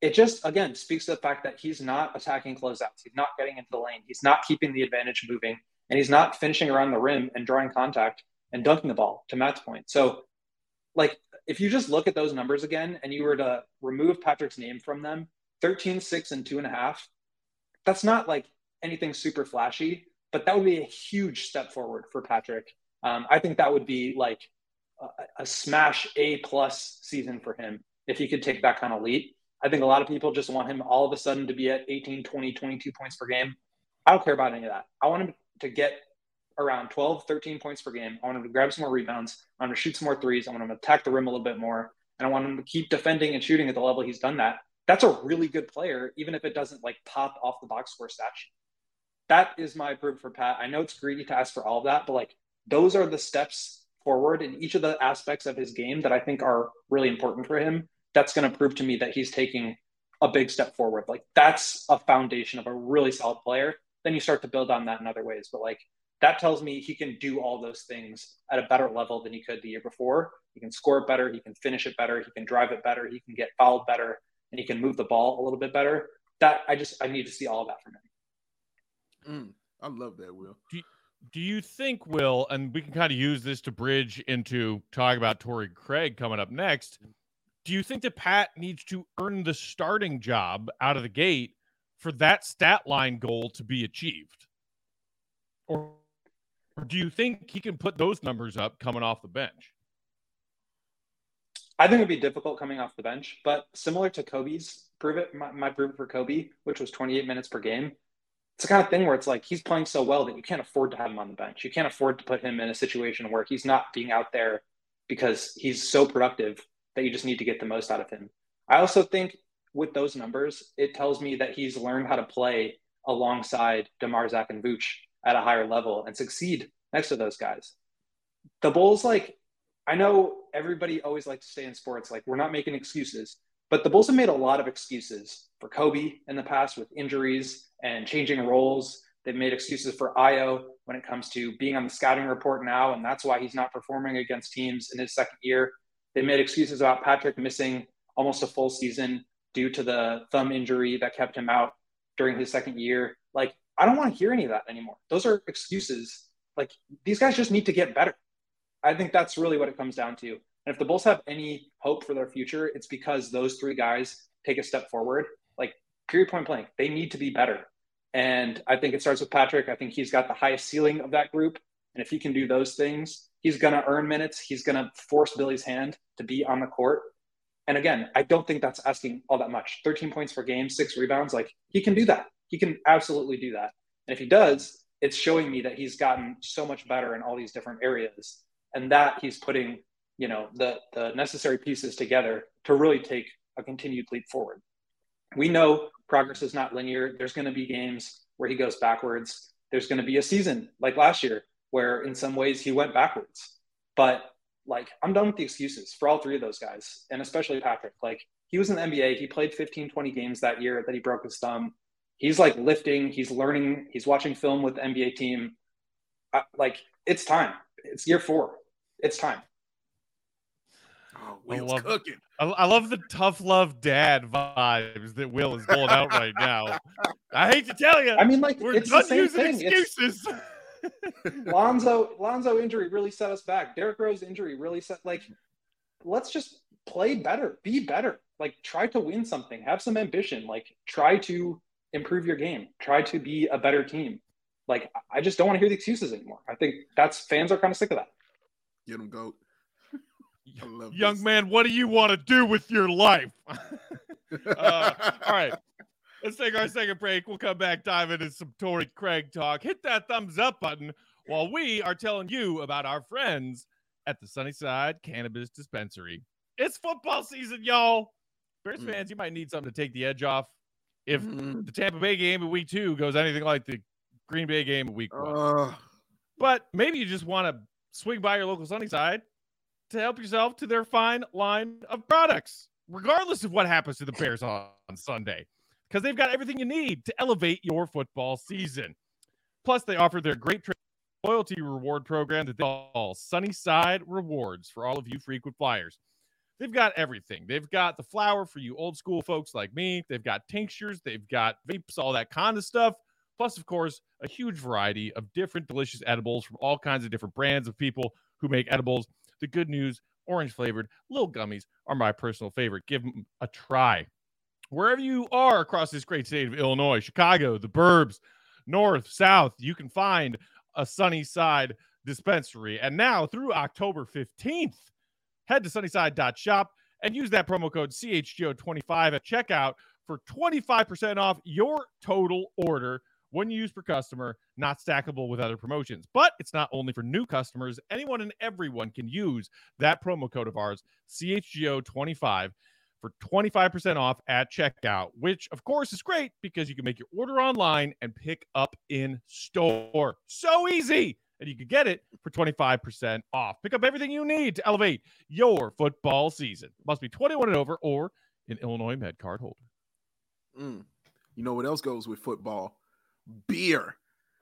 it just again speaks to the fact that he's not attacking closeouts. He's not getting into the lane. He's not keeping the advantage moving, and he's not finishing around the rim and drawing contact and dunking the ball. To Matt's point, so like if you just look at those numbers again and you were to remove Patrick's name from them, 13, 6, and two and a half, that's not like anything super flashy, but that would be a huge step forward for Patrick. Um, I think that would be like a, a smash A plus season for him if he could take that kind of leap. I think a lot of people just want him all of a sudden to be at 18, 20, 22 points per game. I don't care about any of that. I want him to get around 12, 13 points per game. I want him to grab some more rebounds. I want him to shoot some more threes. I want him to attack the rim a little bit more. And I want him to keep defending and shooting at the level he's done that. That's a really good player, even if it doesn't like pop off the box score stat sheet. that is my proof for Pat. I know it's greedy to ask for all of that, but like those are the steps forward in each of the aspects of his game that I think are really important for him. That's going to prove to me that he's taking a big step forward. Like that's a foundation of a really solid player. Then you start to build on that in other ways. But like that tells me he can do all those things at a better level than he could the year before. He can score it better, he can finish it better, he can drive it better, he can get fouled better, and he can move the ball a little bit better. That I just I need to see all of that from him. Mm, I love that, Will. Do you, do you think, Will, and we can kind of use this to bridge into talk about Torrey Craig coming up next. Do you think that Pat needs to earn the starting job out of the gate for that stat line goal to be achieved? Or or do you think he can put those numbers up coming off the bench? I think it'd be difficult coming off the bench, but similar to Kobe's prove it, my, my prove it for Kobe, which was 28 minutes per game. It's the kind of thing where it's like he's playing so well that you can't afford to have him on the bench. You can't afford to put him in a situation where he's not being out there because he's so productive that you just need to get the most out of him. I also think with those numbers, it tells me that he's learned how to play alongside DeMar, Zach, and Vooch at a higher level and succeed next to those guys. The Bulls, like, I know everybody always likes to stay in sports, like, we're not making excuses, but the Bulls have made a lot of excuses for Kobe in the past with injuries and changing roles. They've made excuses for Ayo when it comes to being on the scouting report now, and that's why he's not performing against teams in his second year. They made excuses about Patrick missing almost a full season due to the thumb injury that kept him out during his second year. Like, I don't want to hear any of that anymore. Those are excuses. Like these guys just need to get better. I think that's really what it comes down to. And if the Bulls have any hope for their future, it's because those three guys take a step forward. Like period point blank, they need to be better. And I think it starts with Patrick. I think he's got the highest ceiling of that group. And if he can do those things, he's going to earn minutes. He's going to force Billy's hand to be on the court. And again, I don't think that's asking all that much. 13 points per game, six rebounds. Like he can do that. He can absolutely do that. And if he does, it's showing me that he's gotten so much better in all these different areas and that he's putting, you know, the, the necessary pieces together to really take a continued leap forward. We know progress is not linear. There's going to be games where he goes backwards. There's going to be a season like last year where in some ways he went backwards. But like I'm done with the excuses for all three of those guys, and especially Patrick. Like he was in the NBA, he played 15, 20 games that year that he broke his thumb he's like lifting, he's learning, he's watching film with the NBA team. I, like it's time. It's year four. It's time. Oh, Will's I love, cooking. I, I love the tough love dad vibes that Will is pulling out right now. I hate to tell you. I mean, like we're it's done the same using thing. excuses. Lonzo Lonzo injury really set us back. Derrick Rose injury really set like let's just play better, be better. Like try to win something, have some ambition, like try to improve your game. Try to be a better team. Like I just don't want to hear the excuses anymore. I think that's fans are kind of sick of that. Get them goat. Young this. man, what do you want to do with your life? uh, all right. Let's take our second break. We'll come back, dive into some Torrey Craig talk. Hit that thumbs up button while we are telling you about our friends at the Sunnyside Cannabis Dispensary. It's football season, y'all. Bears mm. fans, you might need something to take the edge off if mm. the Tampa Bay game in week two goes anything like the Green Bay game in week one. Uh. But maybe you just want to swing by your local Sunnyside to help yourself to their fine line of products, regardless of what happens to the Bears on, on Sunday, because they've got everything you need to elevate your football season. Plus, they offer their great loyalty reward program that they call Sunnyside Rewards for all of you frequent flyers. They've got everything. They've got the flower for you old school folks like me. They've got tinctures, they've got vapes, all that kind of stuff. Plus, of course, a huge variety of different delicious edibles from all kinds of different brands of people who make edibles. The good news orange flavored little gummies are my personal favorite. Give them a try. Wherever you are across this great state of Illinois, Chicago, the burbs, north, south, you can find a Sunnyside dispensary. And now through October 15th, head to sunnyside.shop and use that promo code CHGO25 at checkout for 25% off your total order when you use per customer, not stackable with other promotions. But it's not only for new customers, anyone and everyone can use that promo code of ours, CHGO25, for 25% off at checkout, which of course is great because you can make your order online and pick up in store. So easy. And you can get it for 25% off. Pick up everything you need to elevate your football season. Must be 21 and over or an Illinois Med card holder. Mm. You know what else goes with football? Beer.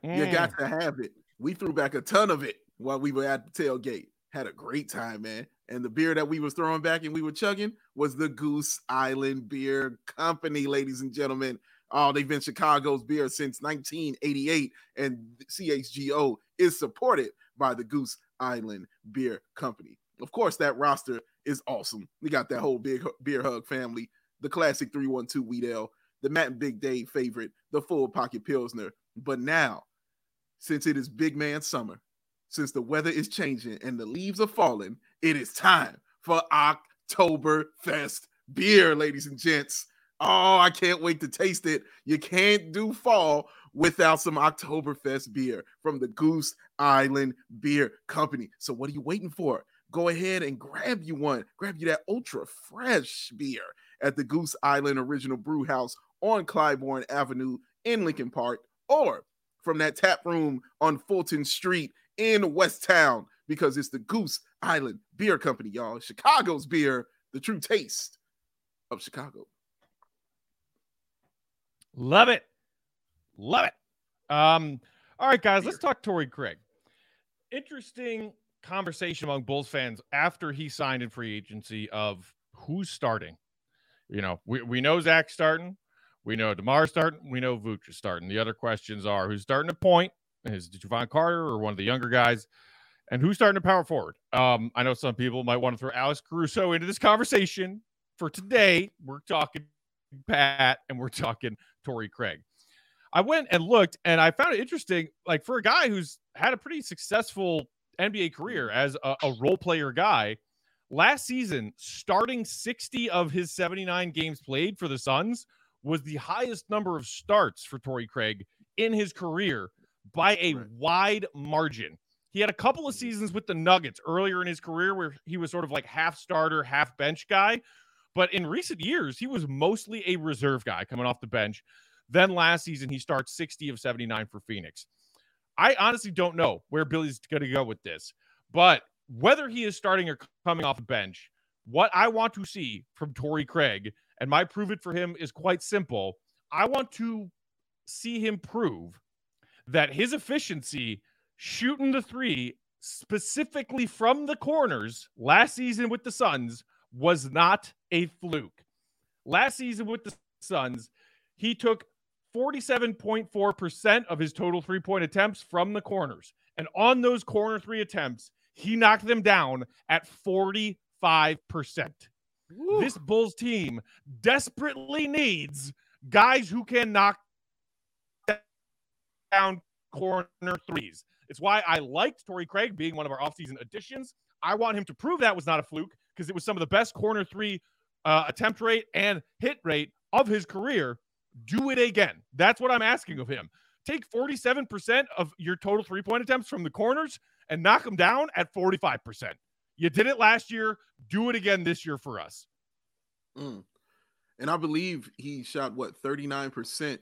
Mm. You got to have it. We threw back a ton of it while we were at the tailgate. Had a great time, man. And the beer that we was throwing back and we were chugging was the Goose Island Beer Company, ladies and gentlemen. Oh, they've been Chicago's beer since 1988, and CHGO is supported by the Goose Island Beer Company. Of course, that roster is awesome. We got that whole big beer hug family, the classic 312 Wheat Ale, the Matt and Big Dave favorite, the full pocket Pilsner. But now, since it is big man summer, since the weather is changing and the leaves are falling, it is time for Oktoberfest beer, ladies and gents. Oh, I can't wait to taste it. You can't do fall without some Oktoberfest beer from the Goose Island Beer Company. So, what are you waiting for? Go ahead and grab you one. Grab you that ultra fresh beer at the Goose Island Original Brew House on Clybourn Avenue in Lincoln Park, or from that tap room on Fulton Street in West Town because it's the Goose Island Beer Company, y'all. Chicago's beer, the true taste of Chicago. Love it. Love it. Um, all right, guys, let's talk Torrey Craig. Interesting conversation among Bulls fans after he signed in free agency of who's starting. You know, we, we know Zach's starting. We know DeMar starting. We know Vooch is starting. The other questions are who's starting to point is Jevon Carter or one of the younger guys? And who's starting to power forward? Um, I know some people might want to throw Alex Caruso into this conversation. For today, we're talking Pat and we're talking Torrey Craig. I went and looked and I found it interesting. Like for a guy who's had a pretty successful NBA career as a, a role player guy, last season, starting 60 of his 79 games played for the Suns was the highest number of starts for Torrey Craig in his career by a right. wide margin. He had a couple of seasons with the Nuggets earlier in his career where he was sort of like half starter, half bench guy. But in recent years, he was mostly a reserve guy coming off the bench. Then last season, he starts 60 of 79 for Phoenix. I honestly don't know where Billy's going to go with this, but whether he is starting or coming off the bench, what I want to see from Torrey Craig, and my prove it for him is quite simple. I want to see him prove that his efficiency shooting the three specifically from the corners last season with the Suns was not a fluke. Last season with the Suns, he took 47.4% of his total three point attempts from the corners. And on those corner three attempts, he knocked them down at 45%. This Bulls team desperately needs guys who can knock down corner threes. It's why I liked Torrey Craig being one of our offseason additions. I want him to prove that was not a fluke because it was some of the best corner three uh, attempt rate and hit rate of his career. Do it again. That's what I'm asking of him. Take 47% of your total three point attempts from the corners and knock them down at 45%. You did it last year. Do it again this year for us. Mm. And I believe he shot what 39%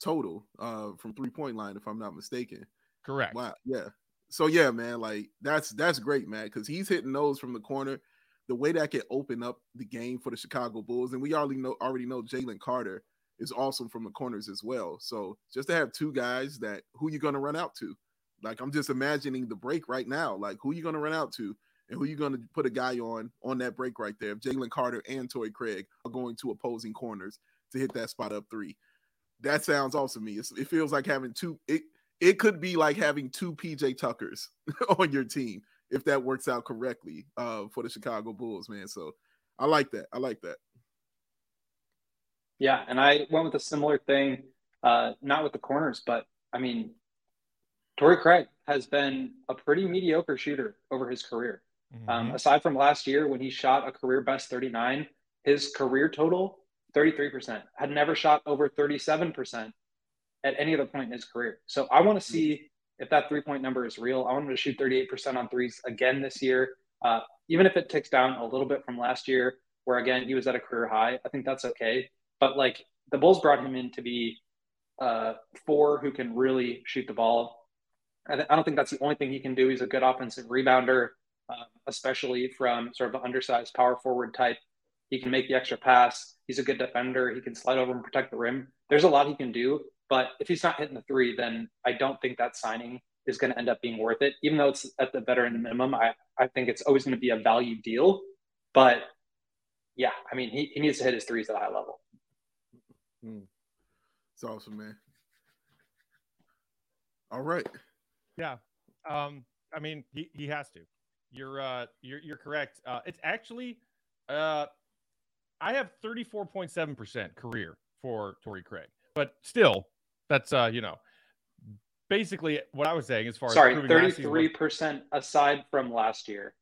total uh from three point line, if I'm not mistaken. Correct. Wow. Yeah. So yeah, man, like that's that's great, man, because he's hitting those from the corner. The way that can open up the game for the Chicago Bulls, and we already know already know Jalen Carter is awesome from the corners as well. So just to have two guys that who you gonna run out to? Like I'm just imagining the break right now. Like who you gonna run out to? and who you to put a guy on on that break right there. If Jalen Carter and Torrey Craig are going to opposing corners to hit that spot up three, that sounds awesome to me. It feels like having two. It it could be like having two PJ Tuckers on your team if that works out correctly uh, for the Chicago Bulls, man. So I like that. I like that. Yeah, and I went with a similar thing, uh, not with the corners, but I mean, Torrey Craig has been a pretty mediocre shooter over his career. Mm-hmm. Um, aside from last year when he shot a career best 39, his career total 33%. Had never shot over 37% at any other point in his career. So I want to mm-hmm. see if that three point number is real. I want him to shoot 38% on threes again this year. Uh, even if it ticks down a little bit from last year, where again he was at a career high. I think that's okay. But like the Bulls brought him in to be uh, four who can really shoot the ball. I, th- I, don't think that's the only thing he can do. He's a good offensive rebounder, uh, especially from sort of an undersized power forward type. He can make the extra pass. He's a good defender. He can slide over and protect the rim. There's a lot he can do. But if he's not hitting the three, then I don't think that signing is going to end up being worth it. Even though it's at the veteran minimum, I, I think it's always going to be a value deal. But yeah, I mean, he, he needs to hit his threes at a high level. Hmm. It's awesome, man. All right. Yeah. Um, I mean, he, he has to. You're uh you're you're correct. Uh it's actually uh I have 34.7% career for Torrey Craig. But still, that's uh, you know, basically what I was saying as far Sorry, as 33% aside from last year.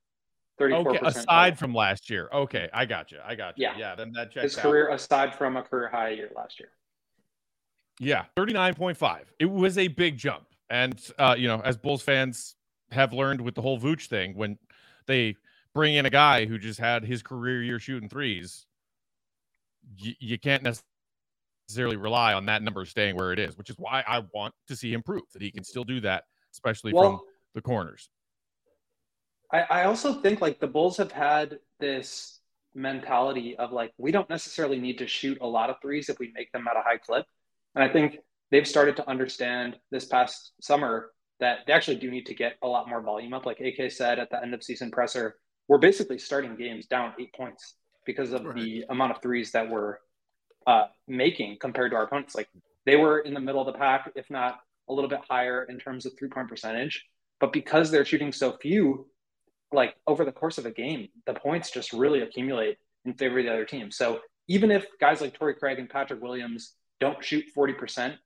34% okay, aside from last year. Okay, I got you. I got you. Yeah, yeah then that checks His career aside from a career high year last year. Yeah, 39.5. It was a big jump. And uh, you know, as Bulls fans have learned with the whole Vooch thing, when they bring in a guy who just had his career year shooting threes, y- you can't necessarily rely on that number staying where it is, which is why I want to see him prove that he can still do that, especially well, from the corners. I, I also think like the Bulls have had this mentality of like we don't necessarily need to shoot a lot of threes if we make them at a high clip. And I think they've started to understand this past summer that they actually do need to get a lot more volume up. Like AK said at the end of season presser, we're basically starting games down eight points because of right. the amount of threes that we're uh, making compared to our opponents. Like they were in the middle of the pack, if not a little bit higher in terms of three point percentage. But because they're shooting so few, like over the course of a game, the points just really accumulate in favor of the other team. So even if guys like Torrey Craig and Patrick Williams don't shoot 40%,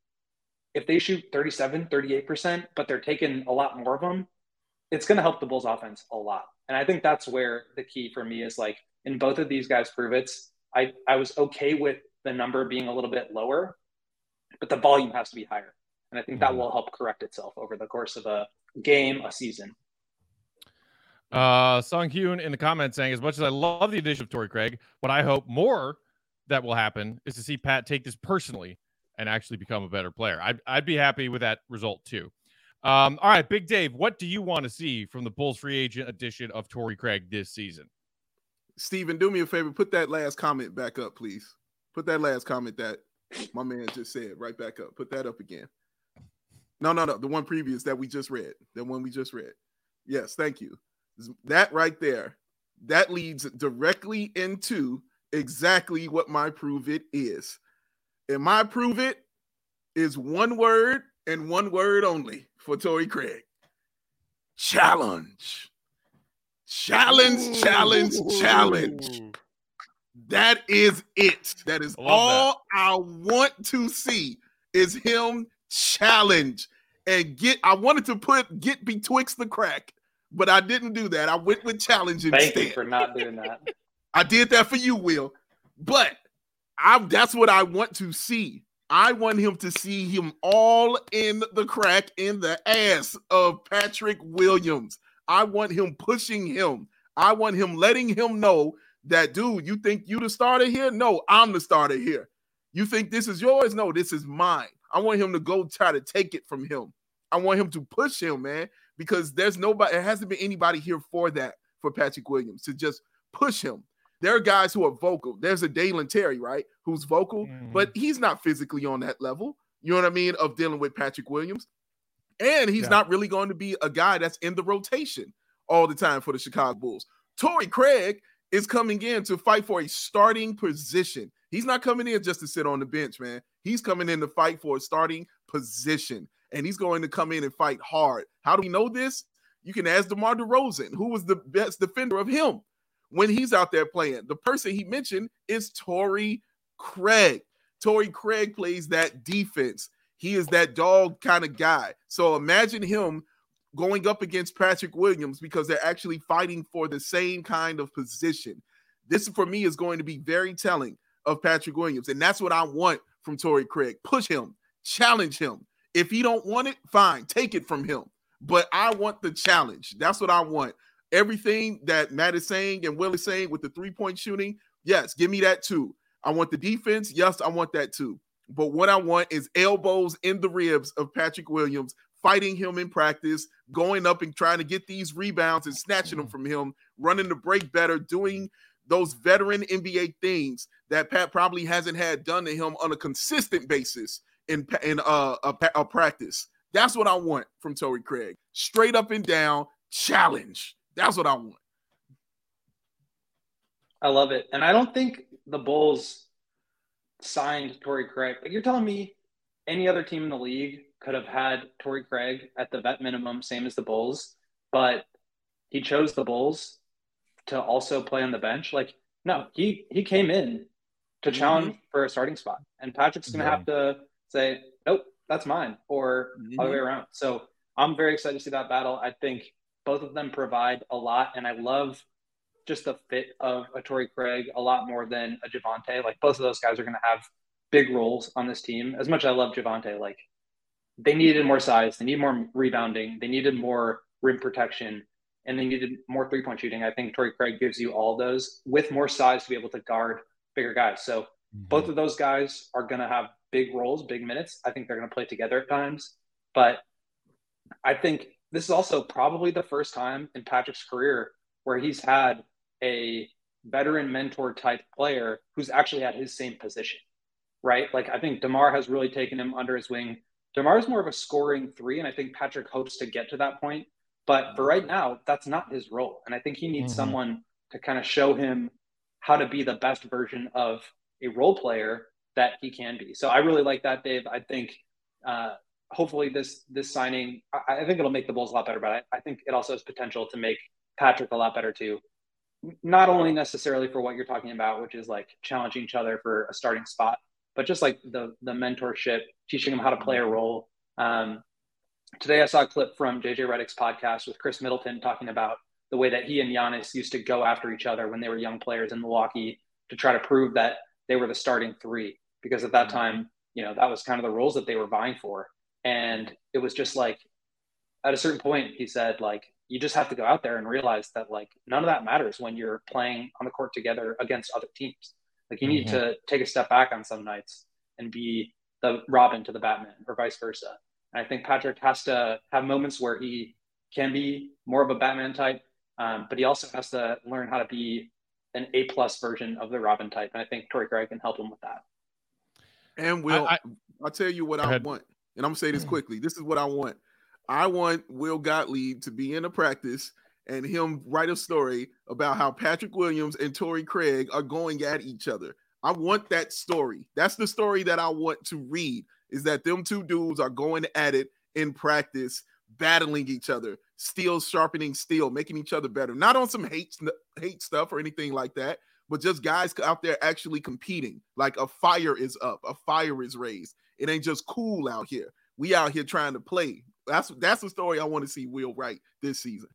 if they shoot 37, 38%, but they're taking a lot more of them, it's going to help the Bulls offense a lot. And I think that's where the key for me is like in both of these guys prove it's I, I was okay with the number being a little bit lower, but the volume has to be higher. And I think that mm-hmm. will help correct itself over the course of a game, a season. Uh, Sung Hyun in the comments saying, as much as I love the addition of Torrey Craig, what I hope more that will happen is to see Pat take this personally and actually become a better player. I'd, I'd be happy with that result too. Um, all right, Big Dave, what do you want to see from the Bulls free agent edition of Torrey Craig this season? Steven, do me a favor, put that last comment back up, please. Put that last comment that my man just said right back up. Put that up again. No, no, no. The one previous that we just read. The one we just read. Yes, thank you. That right there. That leads directly into exactly what my prove it is. And my prove it is one word and one word only for Torrey Craig. Challenge. Challenge, challenge, challenge. That is it. That is all that. I want to see is him challenge and get. I wanted to put get betwixt the crack, but I didn't do that. I went with challenge instead. Thank you for not doing that. I did that for you, Will. But I that's what I want to see. I want him to see him all in the crack in the ass of Patrick Williams. I want him pushing him. I want him letting him know that dude, you think you the starter here? No, I'm the starter here. You think this is yours? No, this is mine. I want him to go try to take it from him. I want him to push him, man, because there's nobody, it hasn't been anybody here for that for Patrick Williams to just push him. There are guys who are vocal. There's a Dalen Terry, right, who's vocal, mm. but he's not physically on that level. You know what I mean? Of dealing with Patrick Williams. And he's yeah. not really going to be a guy that's in the rotation all the time for the Chicago Bulls. Torrey Craig is coming in to fight for a starting position. He's not coming in just to sit on the bench, man. He's coming in to fight for a starting position, and he's going to come in and fight hard. How do we know this? You can ask DeMar DeRozan, who was the best defender of him when he's out there playing. The person he mentioned is Torrey Craig. Torrey Craig plays that defense. He is that dog kind of guy. So imagine him going up against Patrick Williams because they're actually fighting for the same kind of position. This for me is going to be very telling of Patrick Williams, and that's what I want from Torrey Craig. Push him, challenge him. If he don't want it, fine, take it from him. But I want the challenge. That's what I want. Everything that Matt is saying and Will is saying with the three point shooting, Yes, give me that too. I want the defense. Yes, I want that too. But what I want is elbows in the ribs of Patrick Williams, fighting him in practice, going up and trying to get these rebounds and snatching them from him, running the break better, doing those veteran NBA things that Pat probably hasn't had done to him on a consistent basis in in uh, a, a practice. That's what I want from Torrey Craig. Straight up and down challenge. That's what I want. I love it. And I don't think the Bulls signed Torrey Craig. Like you're telling me any other team in the league could have had Torrey Craig at the vet minimum, same as the Bulls, but he chose the Bulls to also play on the bench. Like, no, he he came in to mm-hmm. challenge mm-hmm. for a starting spot. And Patrick's gonna yeah. have to say, Nope, that's mine, or mm-hmm. other way around. So I'm very excited to see that battle. I think both of them provide a lot, and I love just the fit of a Torrey Craig a lot more than a Javonte. Like both of those guys are going to have big roles on this team. As much as I love Javonte, like they needed more size, they needed more rebounding, they needed more rim protection, and they needed more three point shooting. I think Torrey Craig gives you all those with more size to be able to guard bigger guys. So mm-hmm. both of those guys are going to have big roles, big minutes. I think they're going to play together at times, but I think this is also probably the first time in Patrick's career where he's had a veteran mentor type player who's actually at his same position, right? Like I think DeMar has really taken him under his wing. DeMar is more of a scoring three, and I think Patrick hopes to get to that point. But for right now, that's not his role. And I think he needs mm-hmm. someone to kind of show him how to be the best version of a role player that he can be. So I really like that, Dave. I think uh, hopefully this this signing, I, I, think it'll make the Bulls a lot better, but I, I think it also has potential to make Patrick a lot better too not only necessarily for what you're talking about, which is like challenging each other for a starting spot, but just like the the mentorship, teaching them how to play a role. Um, today, I saw a clip from JJ Redick's podcast with Khris Middleton talking about the way that he and Giannis used to go after each other when they were young players in Milwaukee to try to prove that they were the starting three, because at that mm-hmm. time, you know, that was kind of the roles that they were vying for, and it was just like at a certain point, he said like you just have to go out there and realize that like none of that matters when you're playing on the court together against other teams. Like you need mm-hmm. to take a step back on some nights and be the Robin to the Batman or vice versa. And I think Patrick has to have moments where he can be more of a Batman type, um, but he also has to learn how to be an A plus version of the Robin type. And I think Torrey Craig can help him with that. And Will, I, will tell you what I want, and I'm gonna say this quickly. This is what I want. I want Will Gottlieb to be in a practice and him write a story about how Patrick Williams and Torrey Craig are going at each other. I want that story. That's the story that I want to read is that them two dudes are going at it in practice, battling each other, steel sharpening steel, making each other better. Not on some hate hate stuff or anything like that, but just guys out there actually competing. Like a fire is up, a fire is raised. It ain't just cool out here. We out here trying to play. That's that's the story I want to see Will write this season.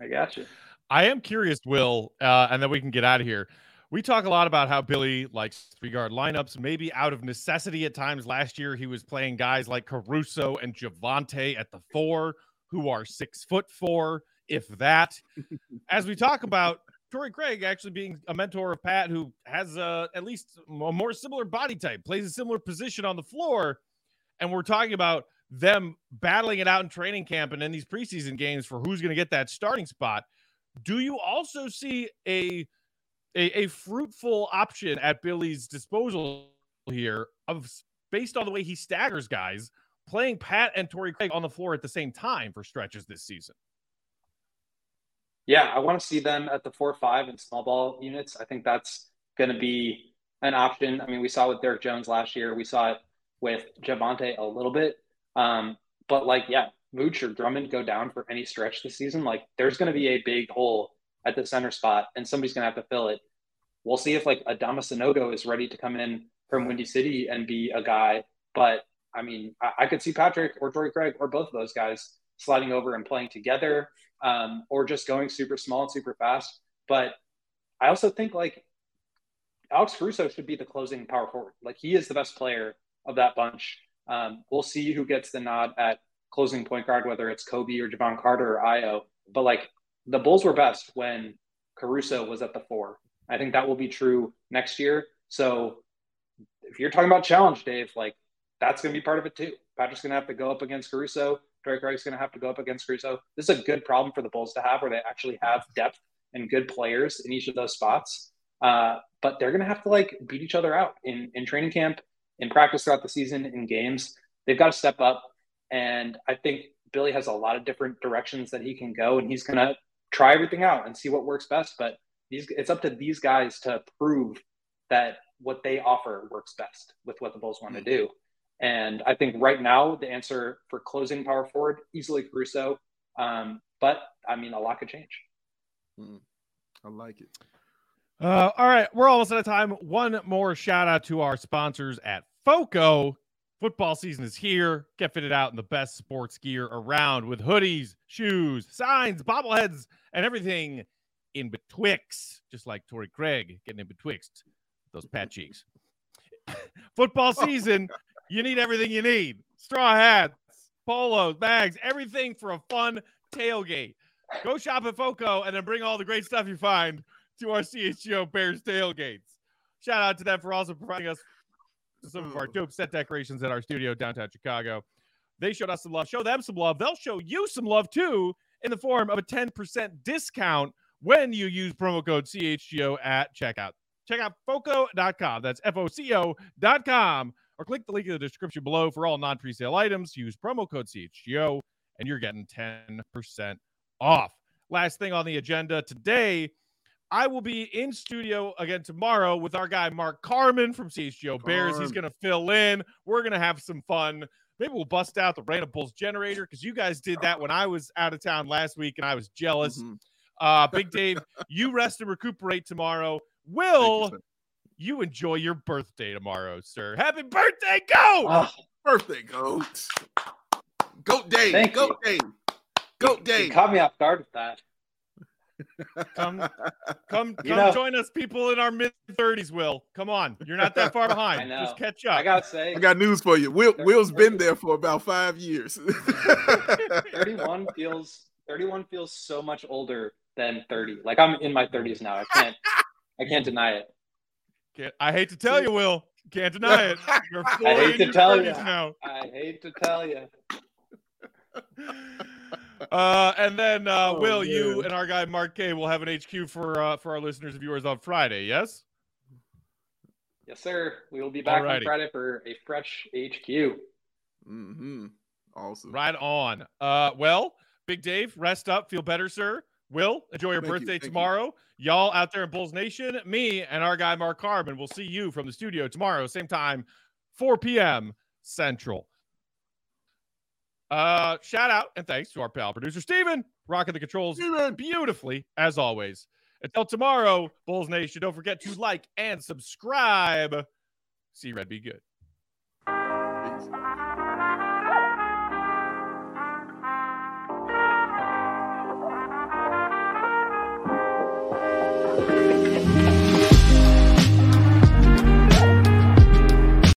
I got you. I am curious, Will, uh, and then we can get out of here. We talk a lot about how Billy likes three guard lineups, maybe out of necessity at times. Last year, he was playing guys like Caruso and Javonte at the four, who are six foot four, if that. As we talk about Torrey Craig actually being a mentor of Pat, who has uh, at least a more similar body type, plays a similar position on the floor. And we're talking about them battling it out in training camp and in these preseason games for who's going to get that starting spot. Do you also see a, a, a fruitful option at Billy's disposal here of based on the way he staggers guys playing Pat and Torrey Craig on the floor at the same time for stretches this season? Yeah, I want to see them at the four five and small ball units. I think that's going to be an option. I mean, we saw with Derrick Jones last year. We saw it with Javonte a little bit. Um, but like, yeah, Vooch or Drummond go down for any stretch this season. Like, there's going to be a big hole at the center spot, and somebody's going to have to fill it. We'll see if like Adama Sanogo is ready to come in from Windy City and be a guy. But I mean, I, I could see Patrick or Torrey Craig or both of those guys sliding over and playing together, um, or just going super small and super fast. But I also think like Alex Caruso should be the closing power forward. Like he is the best player of that bunch. Um, we'll see who gets the nod at closing point guard, whether it's Kobe or Jevon Carter or Ayo. But like the Bulls were best when Caruso was at the four. I think that will be true next year. So if you're talking about challenge, Dave, like that's going to be part of it too. Patrick's going to have to go up against Caruso. Derek Wright's going to have to go up against Caruso. This is a good problem for the Bulls to have, where they actually have depth and good players in each of those spots. Uh, but they're going to have to like beat each other out in in training camp, in practice throughout the season, in games. They've got to step up, and I think Billy has a lot of different directions that he can go, and he's going to try everything out and see what works best. But these, it's up to these guys to prove that what they offer works best with what the Bulls want to do. And I think right now the answer for closing power forward easily Caruso, um, but I mean a lot could change. Mm, I like it. Uh, all right, we're almost out of time. One more shout out to our sponsors at FOCO. Football season is here. Get fitted out in the best sports gear around with hoodies, shoes, signs, bobbleheads, and everything in betwixt, just like Torrey Craig getting in betwixt those pat cheeks. Football oh. season, you need everything you need straw hats, polos, bags, everything for a fun tailgate. Go shop at FOCO and then bring all the great stuff you find to our CHGO Bears tailgates. Shout out to them for also providing us some of our dope set decorations at our studio downtown Chicago. They showed us some love. Show them some love. They'll show you some love too in the form of a 10% discount when you use promo code CHGO at checkout. Check out FOCO.com. That's F O C O.com. Or click the link in the description below for all non presale items. Use promo code CHGO and you're getting 10% off. Last thing on the agenda today I will be in studio again tomorrow with our guy Mark Carman from CHGO Bears. He's going to fill in. We're going to have some fun. Maybe we'll bust out the Random Bulls generator because you guys did that when I was out of town last week and I was jealous. Mm-hmm. Uh, Big Dave, you rest and recuperate tomorrow. Will you, you, enjoy your birthday tomorrow, sir? Happy birthday, go! Oh, birthday, goat. Goat day. Thank goat you. day. Goat day. You caught me off guard with that come come come know, join us people in our mid 30s will. Come on. You're not that far behind. just catch up. I gotta say i got news for you. Will will's been there for about five years. 31 feels 31 feels so much older than 30 like i'm in my 30s now. I can't i can't deny it. Can't, i hate to tell you will. Can't deny it. You're I hate to tell you now. I hate to tell you uh, and then uh, oh, Will, man. you and our guy Mark K will have an HQ for uh, for our listeners and viewers on Friday. Yes. Yes, sir. We will be back Alrighty. on Friday for a fresh HQ. Mm-hmm. Awesome. Right on. Uh, well, Big Dave, rest up, feel better, sir. Will, enjoy your Thank birthday you. tomorrow. You. all out there in Bulls Nation, me and our guy Mark Carman will see you from the studio tomorrow, same time, 4 p.m. Central. Uh, shout out and thanks to our pal producer Steven, rocking the controls Steven. beautifully as always. Until tomorrow, Bulls Nation, don't forget to like and subscribe. See Red be good. Peace.